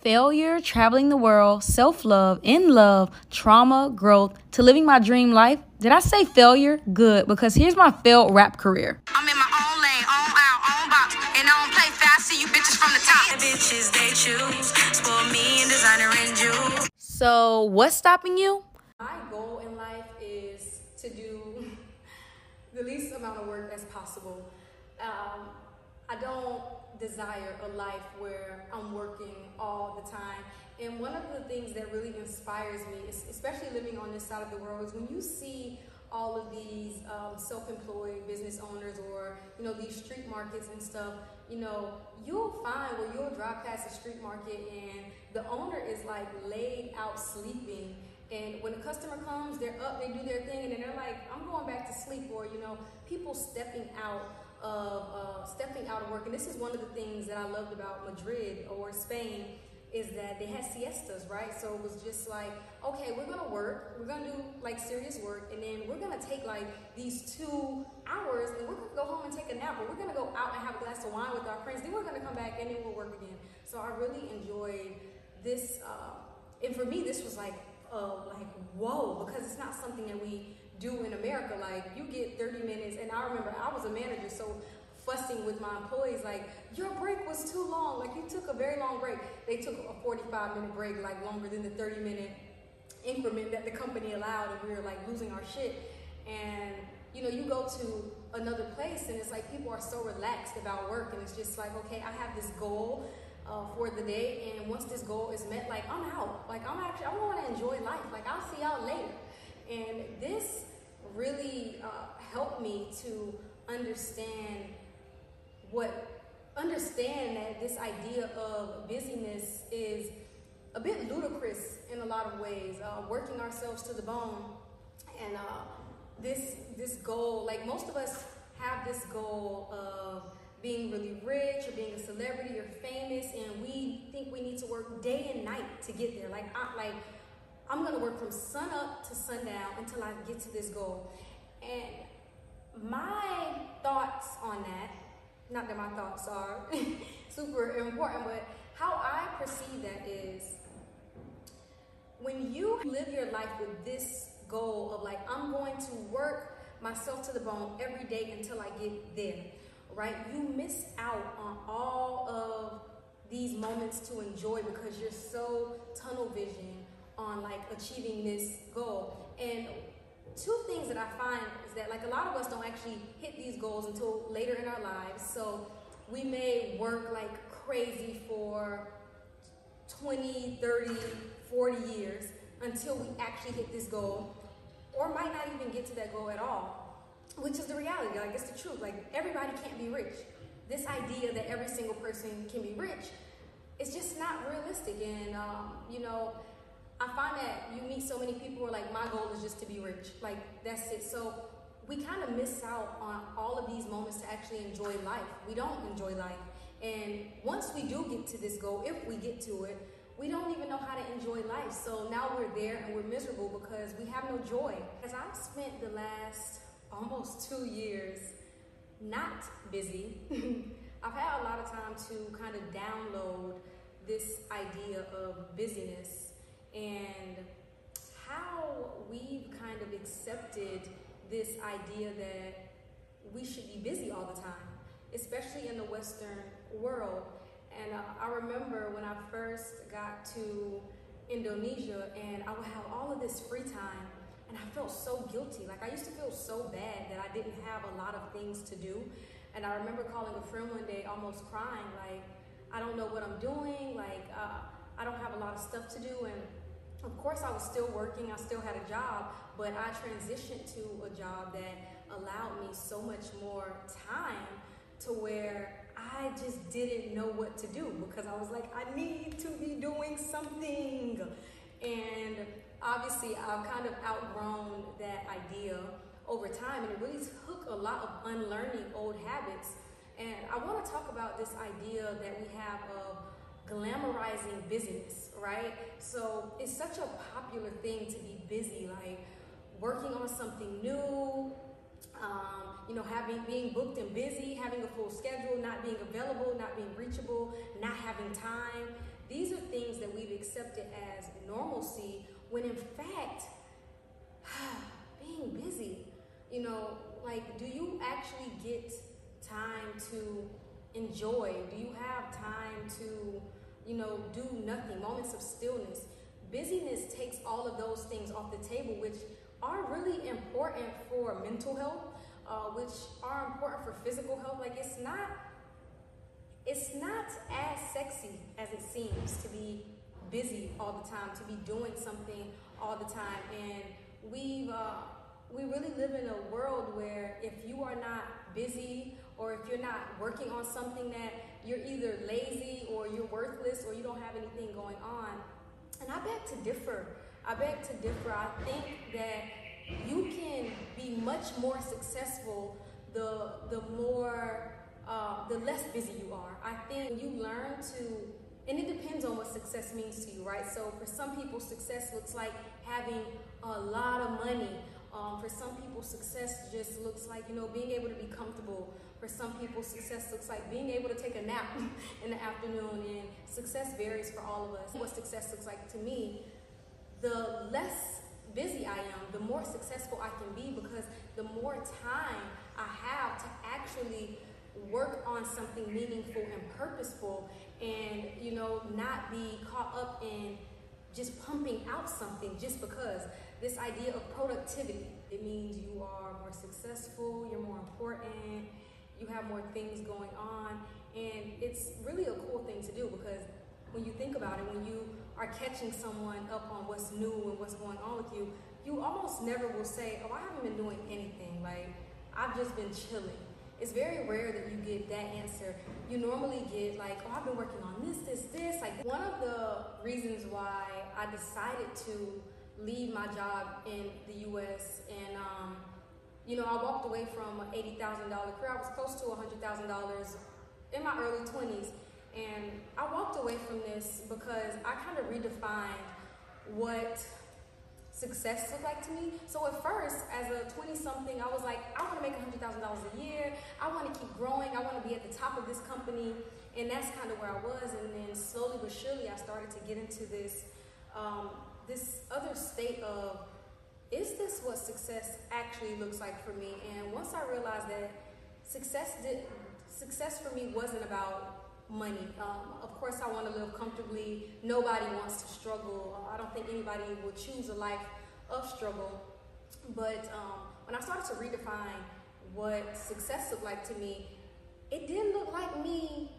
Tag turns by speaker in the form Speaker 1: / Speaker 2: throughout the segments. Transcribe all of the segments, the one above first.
Speaker 1: failure, traveling the world, self love, in love, trauma, growth, to living my dream life. Did I say failure? Good, because here's my failed rap career.
Speaker 2: I'm in my own lane, own aisle, own box, and I don't play fast. See you bitches from the top. The bitches they choose, spoil me and designer and jewels.
Speaker 1: So, what's stopping you?
Speaker 3: My goal in life is to do the least amount of work as possible. Um, I don't desire a life where I'm working all the time. And one of the things that really inspires me, especially living on this side of the world, is when you see all of these um, self-employed business owners or you know these street markets and stuff you know you'll find where you'll drive past a street market and the owner is like laid out sleeping and when the customer comes they're up they do their thing and then they're like i'm going back to sleep or you know people stepping out of uh, stepping out of work and this is one of the things that i loved about madrid or spain is that they had siestas, right? So it was just like, okay, we're gonna work, we're gonna do like serious work, and then we're gonna take like these two hours and we're gonna go home and take a nap, or we're gonna go out and have a glass of wine with our friends, then we're gonna come back and then we'll work again. So I really enjoyed this, uh, and for me, this was like, uh, like, whoa, because it's not something that we do in America. Like, you get 30 minutes, and I remember I was a manager, so fussing with my employees like your break was too long. Like you took a very long break. They took a 45 minute break like longer than the 30 minute increment that the company allowed and we were like losing our shit. And you know you go to another place and it's like people are so relaxed about work and it's just like okay i have this goal uh, for the day and once this goal is met like i'm out. Like i'm actually i want to enjoy life. Like i'll see y'all later. And this really uh, helped me to understand what understand that this idea of busyness is a bit ludicrous in a lot of ways, uh, working ourselves to the bone. And uh, this this goal, like most of us have this goal of being really rich or being a celebrity or famous, and we think we need to work day and night to get there. Like I like I'm gonna work from sun up to sundown until I get to this goal. And my thoughts on that not that my thoughts are super important, but how I perceive that is when you live your life with this goal of like, I'm going to work myself to the bone every day until I get there, right? You miss out on all of these moments to enjoy because you're so tunnel vision on like achieving this goal. And two things that I find is that like a lot of us don't actually hit these goals until later in our lives. So we may work like crazy for 20, 30, 40 years until we actually hit this goal or might not even get to that goal at all, which is the reality. Like it's the truth. Like everybody can't be rich. This idea that every single person can be rich is just not realistic. And, um, you know, I find that you meet so many people who are like, my goal is just to be rich. Like, that's it. So we kind of miss out on all of these moments to actually enjoy life. We don't enjoy life. And once we do get to this goal, if we get to it, we don't even know how to enjoy life. So now we're there and we're miserable because we have no joy. As I've spent the last almost two years not busy, I've had a lot of time to kind of download this idea of busyness and how we've kind of accepted this idea that we should be busy all the time, especially in the Western world. And uh, I remember when I first got to Indonesia and I would have all of this free time and I felt so guilty. Like I used to feel so bad that I didn't have a lot of things to do. And I remember calling a friend one day almost crying, like, I don't know what I'm doing. Like, uh, I don't have a lot of stuff to do. And of course, I was still working, I still had a job, but I transitioned to a job that allowed me so much more time to where I just didn't know what to do because I was like, I need to be doing something. And obviously, I've kind of outgrown that idea over time, and it really took a lot of unlearning old habits. And I want to talk about this idea that we have of glamorizing busyness, right? So it's such a popular thing to be busy, like working on something new, um, you know, having being booked and busy, having a full schedule, not being available, not being reachable, not having time. These are things that we've accepted as normalcy when in fact, being busy, you know, like, do you actually get time to enjoy? Do you have time to, you know, do nothing, moments of stillness? Busyness takes all of those things off the table, which are really important for mental health, uh, which are important for physical health. Like, it's not it's not as sexy as it seems to be busy all the time, to be doing something all the time. And we've uh, we really live in a world where if you are not busy or if you're not working on something that you're either lazy or you're worthless or you don't have anything going on. And I beg to differ. I beg to differ. I think that you can be much more successful the the more uh, the less busy you are. I think you learn to, and it depends on what success means to you, right? So for some people, success looks like having a lot of money. Um, for some people, success just looks like, you know, being able to be comfortable. For some people, success looks like being able to take a nap in the afternoon. And success varies for all of us. What success looks like to me, the less busy I am, the more successful I can be because the more time I have to actually work on something meaningful and purposeful and you know not be caught up in just pumping out something just because this idea of productivity it means you are more successful you're more important you have more things going on and it's really a cool thing to do because when you think about it when you are catching someone up on what's new and what's going on with you you almost never will say oh i haven't been doing anything like i've just been chilling it's very rare that you get that answer. You normally get like, oh, I've been working on this, this, this. Like one of the reasons why I decided to leave my job in the U.S. and um, you know, I walked away from an eighty thousand dollar career. I was close to a hundred thousand dollars in my early twenties, and I walked away from this because I kind of redefined what success looked like to me. So at first, as a 20 something, I was like, I want to make $100,000 a year. I want to keep growing. I want to be at the top of this company. And that's kind of where I was. And then slowly but surely, I started to get into this, um, this other state of, is this what success actually looks like for me? And once I realized that success did, success for me wasn't about money. Um, of course, I want to live comfortably. Nobody wants to struggle. I don't think anybody will choose a life of struggle. But um, when I started to redefine what success looked like to me, it didn't look like me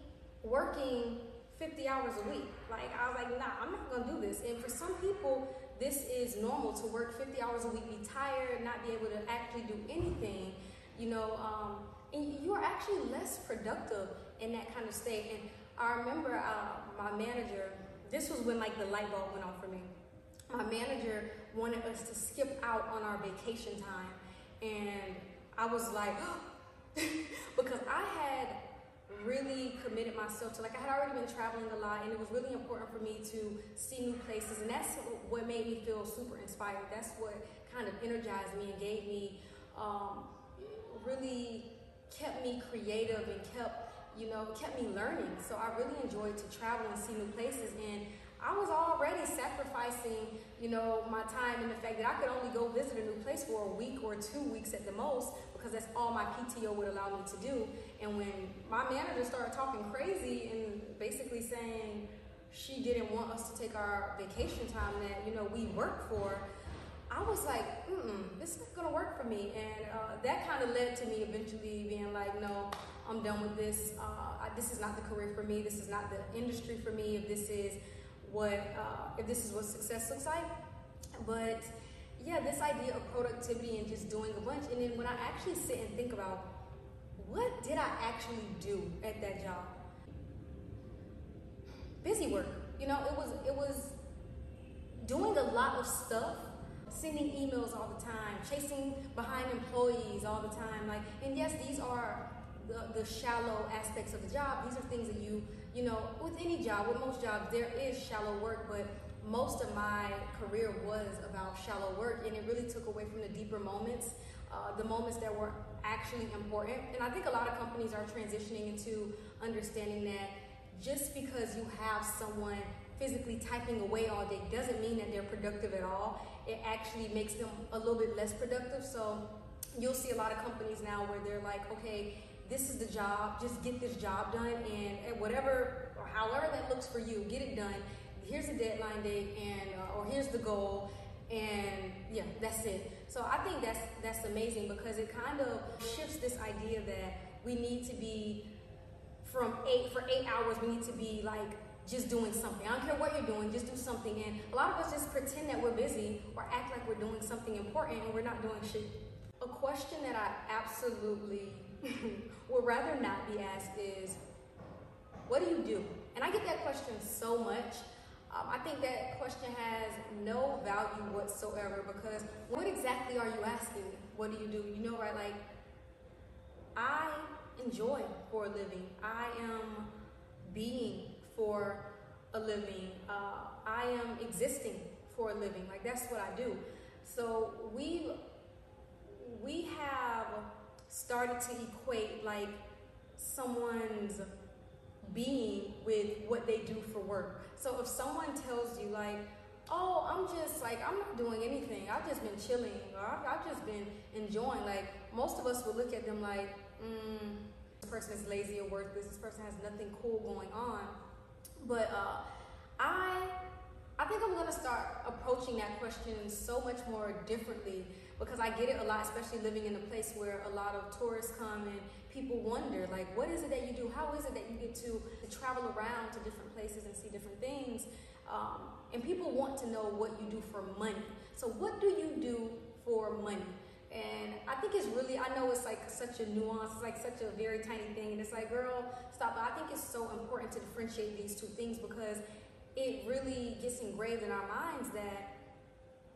Speaker 3: working 50 hours a week. Like, I was like, nah, I'm not to do this. And for some people, this is normal to work 50 hours a week, be tired, not be able to actually do anything, you know. Um, and you are actually less productive in that kind of state. And I remember uh, my manager, this was when like the light bulb went off for me. My manager wanted us to skip out on our vacation time. And I was like, because I had really committed myself to like I had already been traveling a lot and it was really important for me to see new places and that's what made me feel super inspired that's what kind of energized me and gave me um, really kept me creative and kept you know, kept me learning. So I really enjoyed to travel and see new places. And I was already sacrificing, you know, my time and the fact that I could only go visit a new place for a week or two weeks at the most because that's all my PTO would allow me to do. And when my manager started talking crazy and basically saying she didn't want us to take our vacation time that, you know, we work for, I was like, mm, this is not gonna work for me. And uh, that kind of led to me eventually being like, no, I'm done with this. Uh, I, this is not the career for me. This is not the industry for me. If this is what, uh, if this is what success looks like. But yeah, this idea of productivity and just doing a bunch. And then when I actually sit and think about what did I actually do at that job? Busy work. You know, it was it was doing a lot of stuff sending emails all the time, chasing behind employees all the time. Like, and yes, these are the, the shallow aspects of the job. These are things that you, you know, with any job, with most jobs, there is shallow work, but most of my career was about shallow work, and it really took away from the deeper moments, uh, the moments that were actually important. And I think a lot of companies are transitioning into understanding that just because you have someone physically typing away all day doesn't mean that they're productive at all. It actually makes them a little bit less productive. So you'll see a lot of companies now where they're like, okay, this is the job, just get this job done, and whatever or however that looks for you, get it done. Here's the deadline date, and uh, or here's the goal, and yeah, that's it. So I think that's that's amazing because it kind of shifts this idea that we need to be from eight for eight hours. We need to be like just doing something. I don't care what you're doing, just do something. And a lot of us just pretend that we're busy or act like we're doing something important and we're not doing shit. A question that I absolutely would rather not be asked is, what do you do? And I get that question so much. Um, I think that question has no value whatsoever because what exactly are you asking? What do you do? You know, right? Like, I enjoy for a living. I am being for a living. Uh, I am existing for a living. Like that's what I do. So we we have started to equate like someone's being with what they do for work. So if someone tells you like, oh, I'm just like, I'm not doing anything. I've just been chilling. Or I've, I've just been enjoying. Like most of us will look at them like, mm, this person is lazy or worthless. This person has nothing cool going on. But uh, I, I think I'm gonna start approaching that question so much more differently because I get it a lot, especially living in a place where a lot of tourists come and people wonder, like, what is it that you do? How is it that you get to, travel around to different places and see different things? Um, and people want to know what you do for money. So, what do you do for money? And I think it's really, I know it's like such a nuance, it's like such a very tiny thing. And it's like, girl, stop. But I think it's so important to differentiate these two things because it really gets engraved in our minds that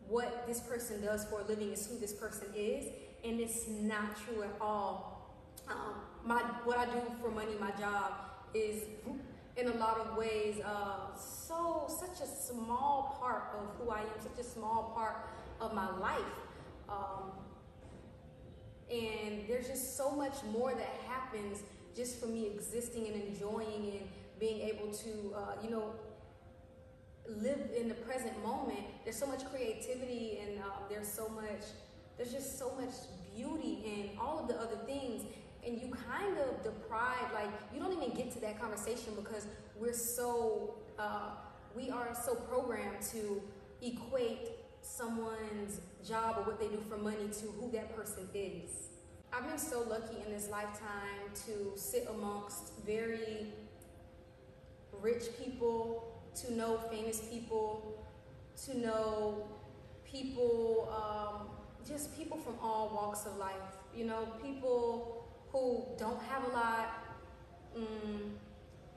Speaker 3: what this person does for a living is who this person is. And it's not true at all. Um, my What I do for money, my job, is in a lot of ways uh, so such a small part of who I am, such a small part of my life. Um, and there's just so much more that happens just for me existing and enjoying and being able to, uh, you know, live in the present moment. There's so much creativity and uh, there's so much, there's just so much beauty in all of the other things. And you kind of deprive, like, you don't even get to that conversation because we're so, uh, we are so programmed to equate someone's job or what they do for money to who that person is. I've been so lucky in this lifetime to sit amongst very rich people, to know famous people, to know people, um, just people from all walks of life. You know, people who don't have a lot, mm,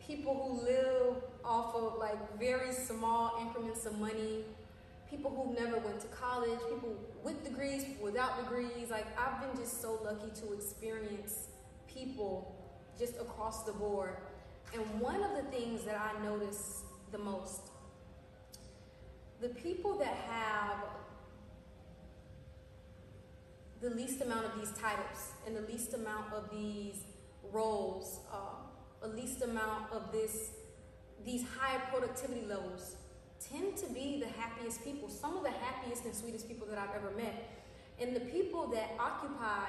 Speaker 3: people who live off of like very small increments of money people who never went to college, people with degrees, people without degrees. Like I've been just so lucky to experience people just across the board. And one of the things that I notice the most, the people that have the least amount of these titles and the least amount of these roles, uh, the least amount of this, these high productivity levels, tend to be the happiest people, some of the happiest and sweetest people that I've ever met. And the people that occupy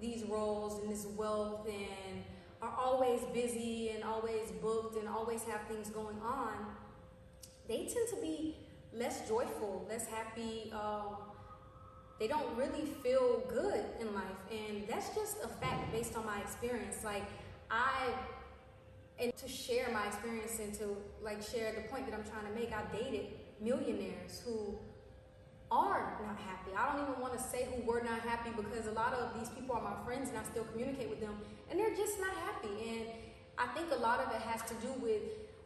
Speaker 3: these roles and this wealth and are always busy and always booked and always have things going on, they tend to be less joyful, less happy. Um, they don't really feel good in life. And that's just a fact based on my experience. Like, I and to share my experience and to like share the point that I'm trying to make, I've dated millionaires who are not happy. I don't even want to say who were not happy because a lot of these people are my friends and I still communicate with them and they're just not happy. And I think a lot of it has to do with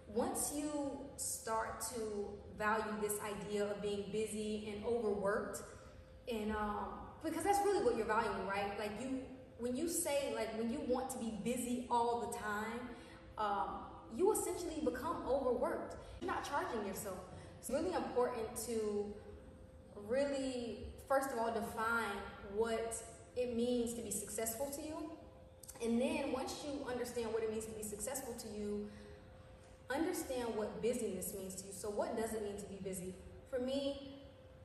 Speaker 3: once you start to value this idea of being busy and overworked and um, because that's really what you're valuing, right? Like you when you say like when you want to be busy all the time, um, you essentially become overworked. You're not charging yourself. It's really important to really, first of all, define what it means to be successful to you. And then once you understand what it means to be successful to you, understand what busyness means to you. So, what does it mean to be busy? For me,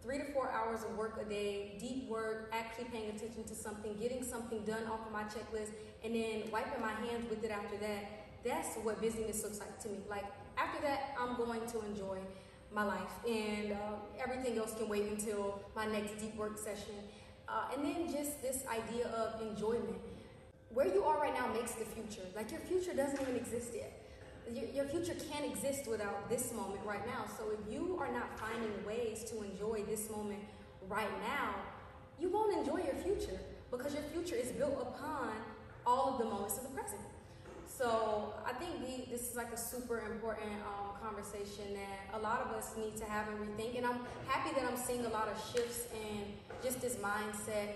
Speaker 3: three to four hours of work a day, deep work, actually paying attention to something, getting something done off of my checklist, and then wiping my hands with it after that. That's what busyness looks like to me. Like, after that, I'm going to enjoy my life, and uh, everything else can wait until my next deep work session. Uh, and then just this idea of enjoyment. Where you are right now makes the future. Like, your future doesn't even exist yet your, your future can't exist without this moment right now. So if you are not finding ways to enjoy this moment right now, you won't enjoy your future because your future is built upon all of the moments of the present. So I think this is like a super important um, conversation that a lot of us need to have and rethink. And I'm happy that I'm seeing a lot of shifts in just this mindset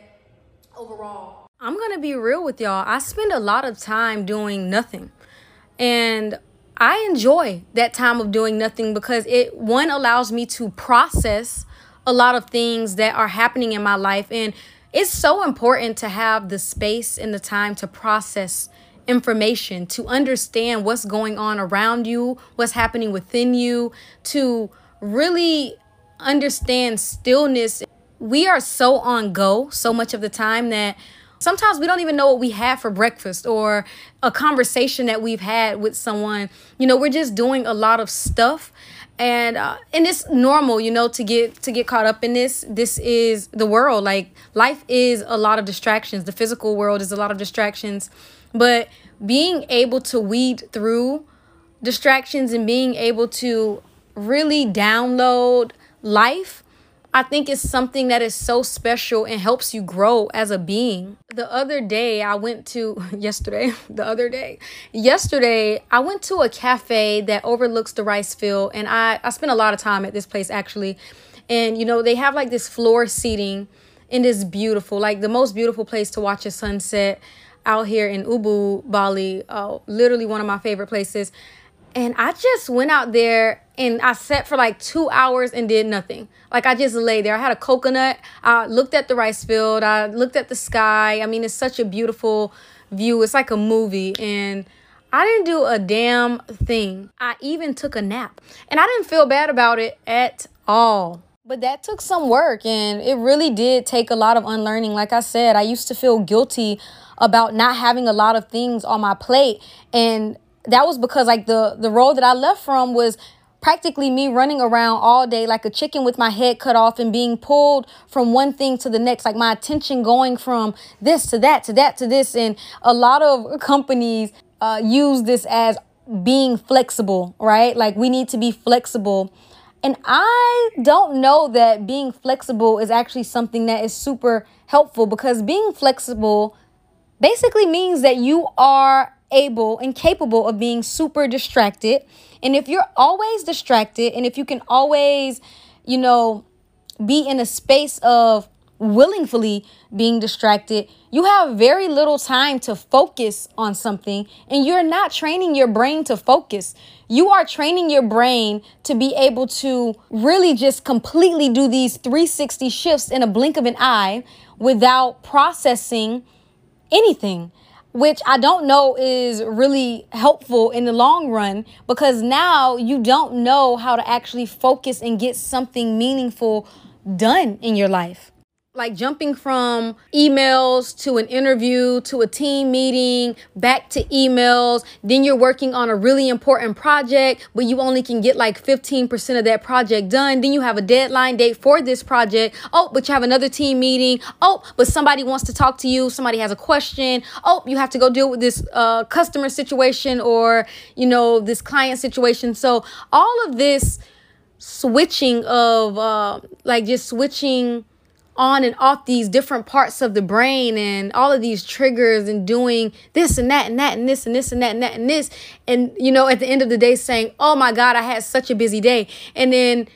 Speaker 3: overall.
Speaker 1: I'm gonna be real with y'all. I spend a lot of time doing nothing. And I enjoy that time of doing nothing because it one allows me to process a lot of things that are happening in my life and it's so important to have the space and the time to process information, to understand what's going on around you, what's happening within you, to really understand stillness. We are so on go so much of the time that Sometimes we don't even know what we had for breakfast or a conversation that we've had with someone. You know, we're just doing a lot of stuff. And uh, and it's normal you know to get to get caught up in this. This is the world. Like life is a lot of distractions. The physical world is a lot of distractions but being able to weed through distractions and being able to really download life I think is something that is so special and helps you grow as a being. The other day, I went to, yesterday, the other day, yesterday, I went to a cafe that overlooks the rice field. And I, I spent a lot of time at this place actually. And, you know, they have like this floor seating and it's beautiful, like the most beautiful place to watch a sunset out here in Ubud, Bali. Oh, literally one of my favorite places. And I just went out there and I sat for like two hours and did nothing. Like I just lay there. I had a coconut. I looked at the rice field. I looked at the sky. I mean, it's such a beautiful view. It's like a movie. And I didn't do a damn thing. I even took a nap. And I didn't feel bad about it at all. But that took some work and it really did take a lot of unlearning. Like I said, I used to feel guilty about not having a lot of things on my plate. And that was because like the the role that I left from was practically me running around all day like a chicken with my head cut off and being pulled from one thing to the next. Like my attention going from this to that to that to this. And a lot of companies uh, use this as being flexible right? Like we need to be flexible. And I don't know that being flexible is actually something that is super helpful because being flexible basically means that you are able and capable of being super distracted. And if you're always distracted and if you can always, you know, be in a space of willingly being distracted, you have very little time to focus on something and you're not training your brain to focus. You are training your brain to be able to really just completely do these 360 shifts in a blink of an eye without processing anything which I don't know is really helpful in the long run because now you don't know how to actually focus and get something meaningful done in your life like jumping from emails to an interview to a team meeting back to emails. Then you're working on a really important project but you only can get like 15% of that project done. Then you have a deadline date for this project. Oh but you have another team meeting. Oh but somebody wants to talk to you. Somebody has a question. Oh you have to go deal with this uh, customer situation or you know this client situation. So all of this switching of uh, like just switching on and off these different parts of the brain and all of these triggers and doing this and that and that and this and this and that and that and this. And, you know, at the end of the day, saying, oh my God, I had such a busy day. And then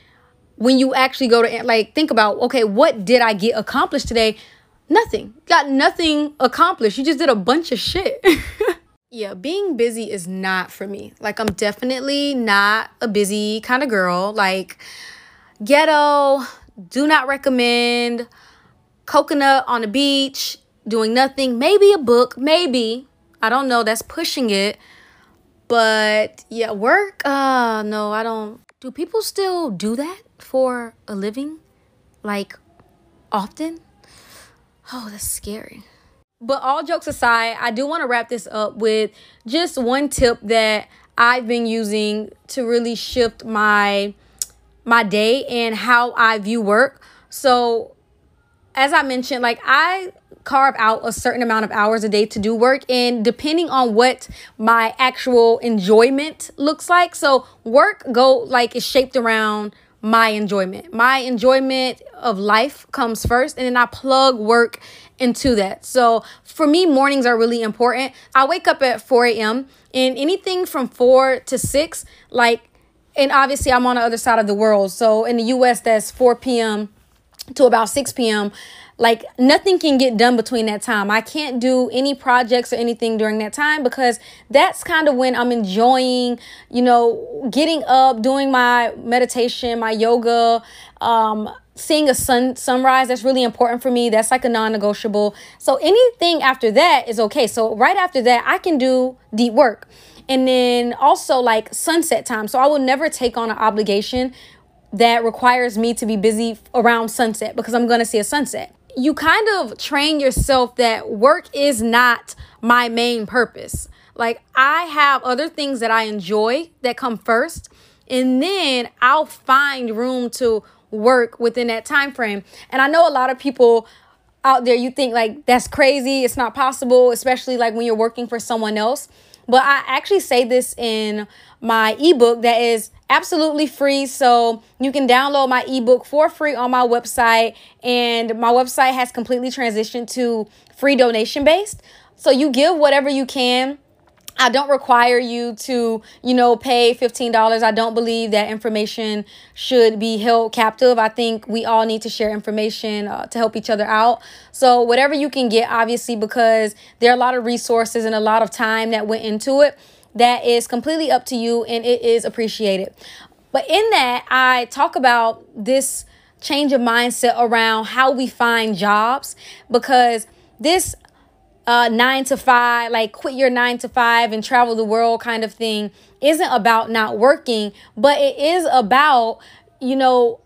Speaker 1: when you actually go to, like, think about, okay, what did I get accomplished today? Nothing. Got nothing accomplished. You just did a bunch of shit. yeah, being busy is not for me. Like, I'm definitely not a busy kind of girl. Like, ghetto do not recommend coconut on the beach, doing nothing, maybe a book, maybe. I don't know, that's pushing it. but yeah, work, uh, no, I don't. Do people still do that for a living? Like, often? Oh, that's scary. But all jokes aside, I do want to wrap this up with just one tip that I've been using to really shift my my day and how I view work. So, as I mentioned, like I carve out a certain amount of hours a day to do work and depending on what my actual enjoyment looks like. So, work go like is shaped around my enjoyment. My enjoyment of life comes first, and then I plug work into that. So for me, mornings are really important. I wake up at 4 a.m. and anything from 4 to 6, like, and obviously I'm on the other side of the world. So in the US, that's 4 p.m. to about 6 p.m. Like nothing can get done between that time. I can't do any projects or anything during that time because that's kind of when I'm enjoying, you know, getting up, doing my meditation, my yoga, um, seeing a sun sunrise that's really important for me that's like a non-negotiable so anything after that is okay so right after that i can do deep work and then also like sunset time so i will never take on an obligation that requires me to be busy around sunset because i'm going to see a sunset you kind of train yourself that work is not my main purpose. Like I have other things that I enjoy that come first, and then I'll find room to work within that time frame. And I know a lot of people out there you think like that's crazy, it's not possible, especially like when you're working for someone else. But I actually say this in my ebook that is absolutely free. So you can download my ebook for free on my website. And my website has completely transitioned to free donation based. So you give whatever you can. I don't require you to, you know, pay $15. I don't believe that information should be held captive. I think we all need to share information uh, to help each other out. So, whatever you can get, obviously, because there are a lot of resources and a lot of time that went into it that is completely up to you and it is appreciated. But in that, I talk about this change of mindset around how we find jobs because this uh, nine to five, like quit your nine to five and travel the world kind of thing, isn't about not working, but it is about, you know,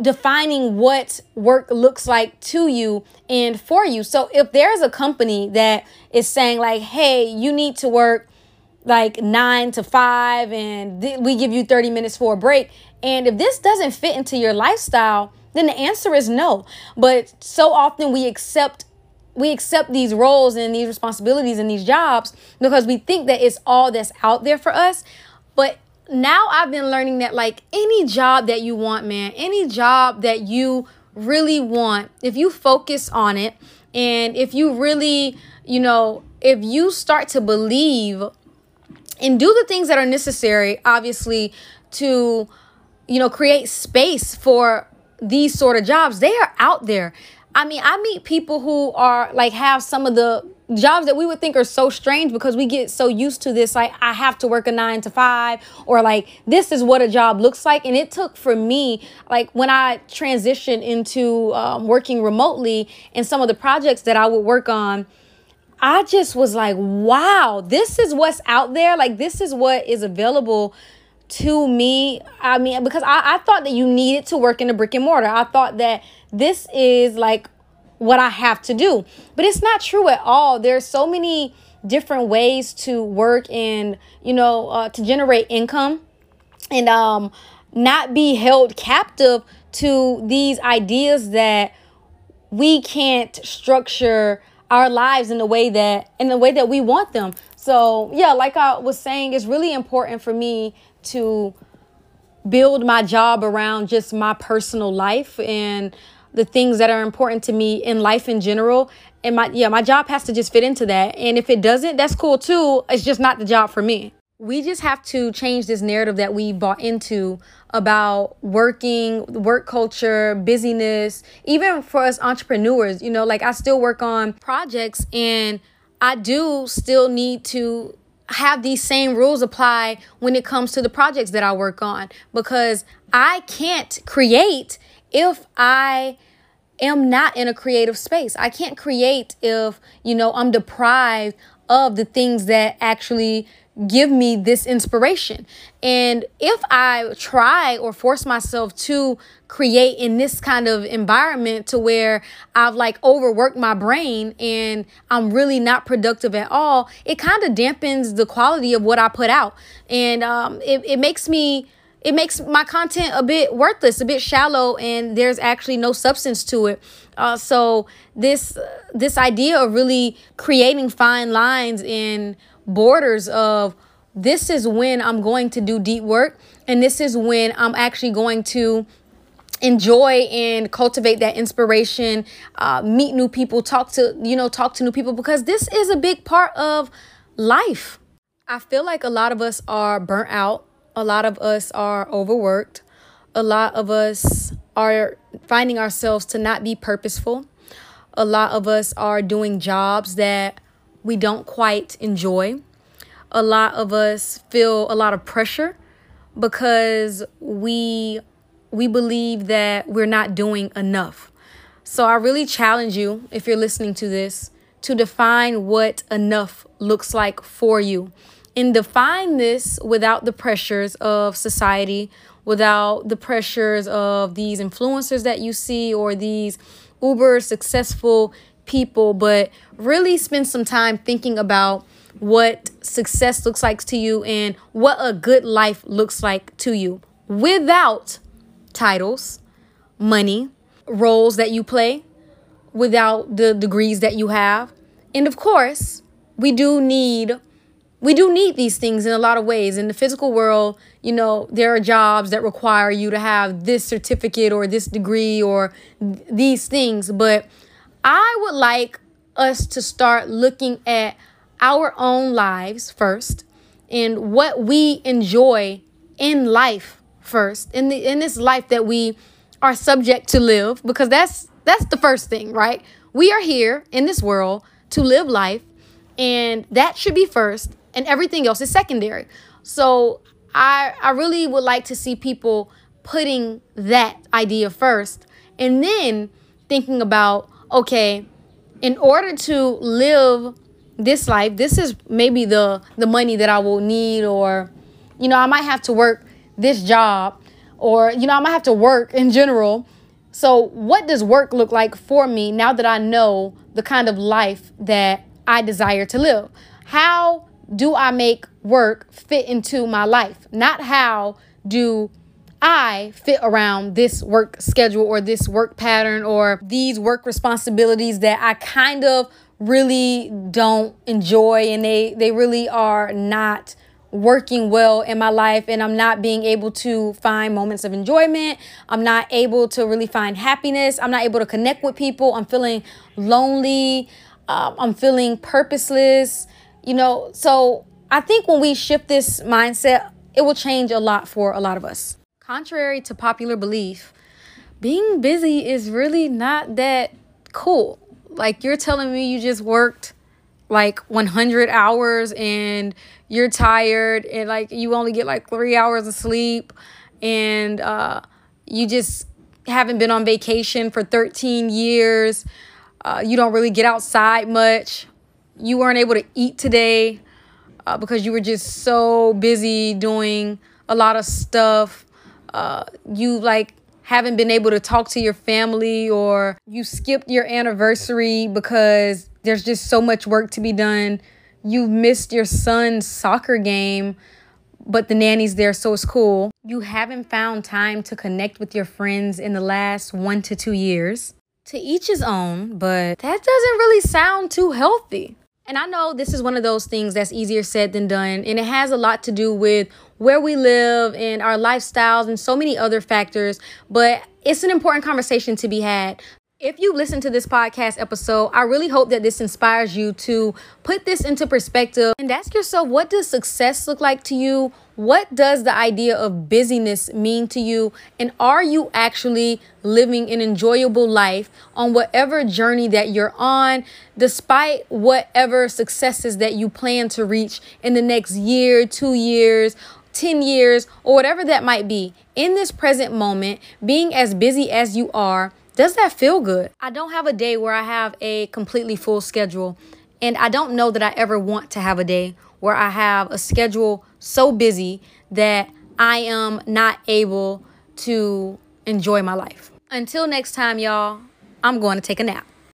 Speaker 1: defining what work looks like to you and for you. So if there's a company that is saying, like, hey, you need to work like nine to five and th- we give you 30 minutes for a break. And if this doesn't fit into your lifestyle, then the answer is no. But so often we accept we accept these roles and these responsibilities and these jobs because we think that it's all that's out there for us. But now I've been learning that like any job that you want, man, any job that you really want, if you focus on it and if you really, you know, if you start to believe and do the things that are necessary obviously to you know create space for these sort of jobs they are out there i mean i meet people who are like have some of the jobs that we would think are so strange because we get so used to this like i have to work a nine to five or like this is what a job looks like and it took for me like when i transitioned into um, working remotely and some of the projects that i would work on I just was like, wow, this is what's out there. Like, this is what is available to me. I mean, because I, I thought that you needed to work in a brick and mortar. I thought that this is like what I have to do. But it's not true at all. There's so many different ways to work and, you know, uh, to generate income and um, not be held captive to these ideas that we can't structure our lives in the way that in the way that we want them. So, yeah, like I was saying, it's really important for me to build my job around just my personal life and the things that are important to me in life in general. And my yeah, my job has to just fit into that. And if it doesn't, that's cool too. It's just not the job for me we just have to change this narrative that we bought into about working, work culture, busyness, even for us entrepreneurs. You know, like I still work on projects and I do still need to have these same rules apply when it comes to the projects that I work on because I can't create if I am not in a creative space. I can't create if, you know, I'm deprived of the things that actually give me this inspiration. And if I try or force myself to create in this kind of environment to where I've like overworked my brain and I'm really not productive at all, it kind of dampens the quality of what I put out. And um, it, it makes me it makes my content a bit worthless, a bit shallow, and there's actually no substance to it. Uh, so this this idea of really creating fine lines in borders of this is when I'm going to do deep work, and this is when I'm actually going to enjoy and cultivate that inspiration uh, meet new people talk to you know talk to new people because this is a big part of life i feel like a lot of us are burnt out a lot of us are overworked a lot of us are finding ourselves to not be purposeful a lot of us are doing jobs that we don't quite enjoy a lot of us feel a lot of pressure because we we believe that we're not doing enough. So I really challenge you if you're listening to this to define what enough looks like for you. And define this without the pressures of society, without the pressures of these influencers that you see or these uber successful people, but really spend some time thinking about what success looks like to you and what a good life looks like to you without titles, money, roles that you play, without the degrees that you have. And of course, we do need we do need these things in a lot of ways. In the physical world, you know, there are jobs that require you to have this certificate or this degree or th- these things, but I would like us to start looking at our own lives first and what we enjoy in life first in the in this life that we are subject to live because that's that's the first thing right? We are here in this world to live life and that should be first and everything else is secondary. So i i really would like to see people putting that idea first and then thinking about okay in order to live this life this is maybe the the money that i will need or you know i might have to work this job or you know i might have to work in general. So what does work look like for me now that i know the kind of life that i desire to live? How do i make work fit into my life not how do I fit around this work schedule or this work pattern or these work responsibilities that I kind of really don't enjoy and they they really are not working well in my life and I'm not being able to find moments of enjoyment. I'm not able to really find happiness. I'm not able to connect with people. I'm feeling lonely. Um, I'm feeling purposeless. You know, so I think when we shift this mindset, it will change a lot for a lot of us. Contrary to popular belief, being busy is really not that cool. Like you're telling me you just worked like 100 hours and you're tired and like you only get like 3 hours of sleep and uh you just haven't been on vacation for 13 years. Uh, you don't really get outside much. You weren't able to eat today uh, because you were just so busy doing a lot of stuff. Uh, you like haven't been able to talk to your family or you skipped your anniversary because there's just so much work to be done. You've missed your son's soccer game, but the nanny's there, so it's cool. You haven't found time to connect with your friends in the last one to two years. To each his own, but that doesn't really sound too healthy. And I know this is one of those things that's easier said than done, and it has a lot to do with where we live and our lifestyles and so many other factors, but it's an important conversation to be had. If you listen to this podcast episode, I really hope that this inspires you to put this into perspective and ask yourself what does success look like to you? What does the idea of busyness mean to you? And are you actually living an enjoyable life on whatever journey that you're on, despite whatever successes that you plan to reach in the next year, two years, 10 years, or whatever that might be? In this present moment, being as busy as you are, does that feel good? I don't have a day where I have a completely full schedule. And I don't know that I ever want to have a day where I have a schedule so busy that I am not able to enjoy my life. Until next time, y'all, I'm going to take a nap.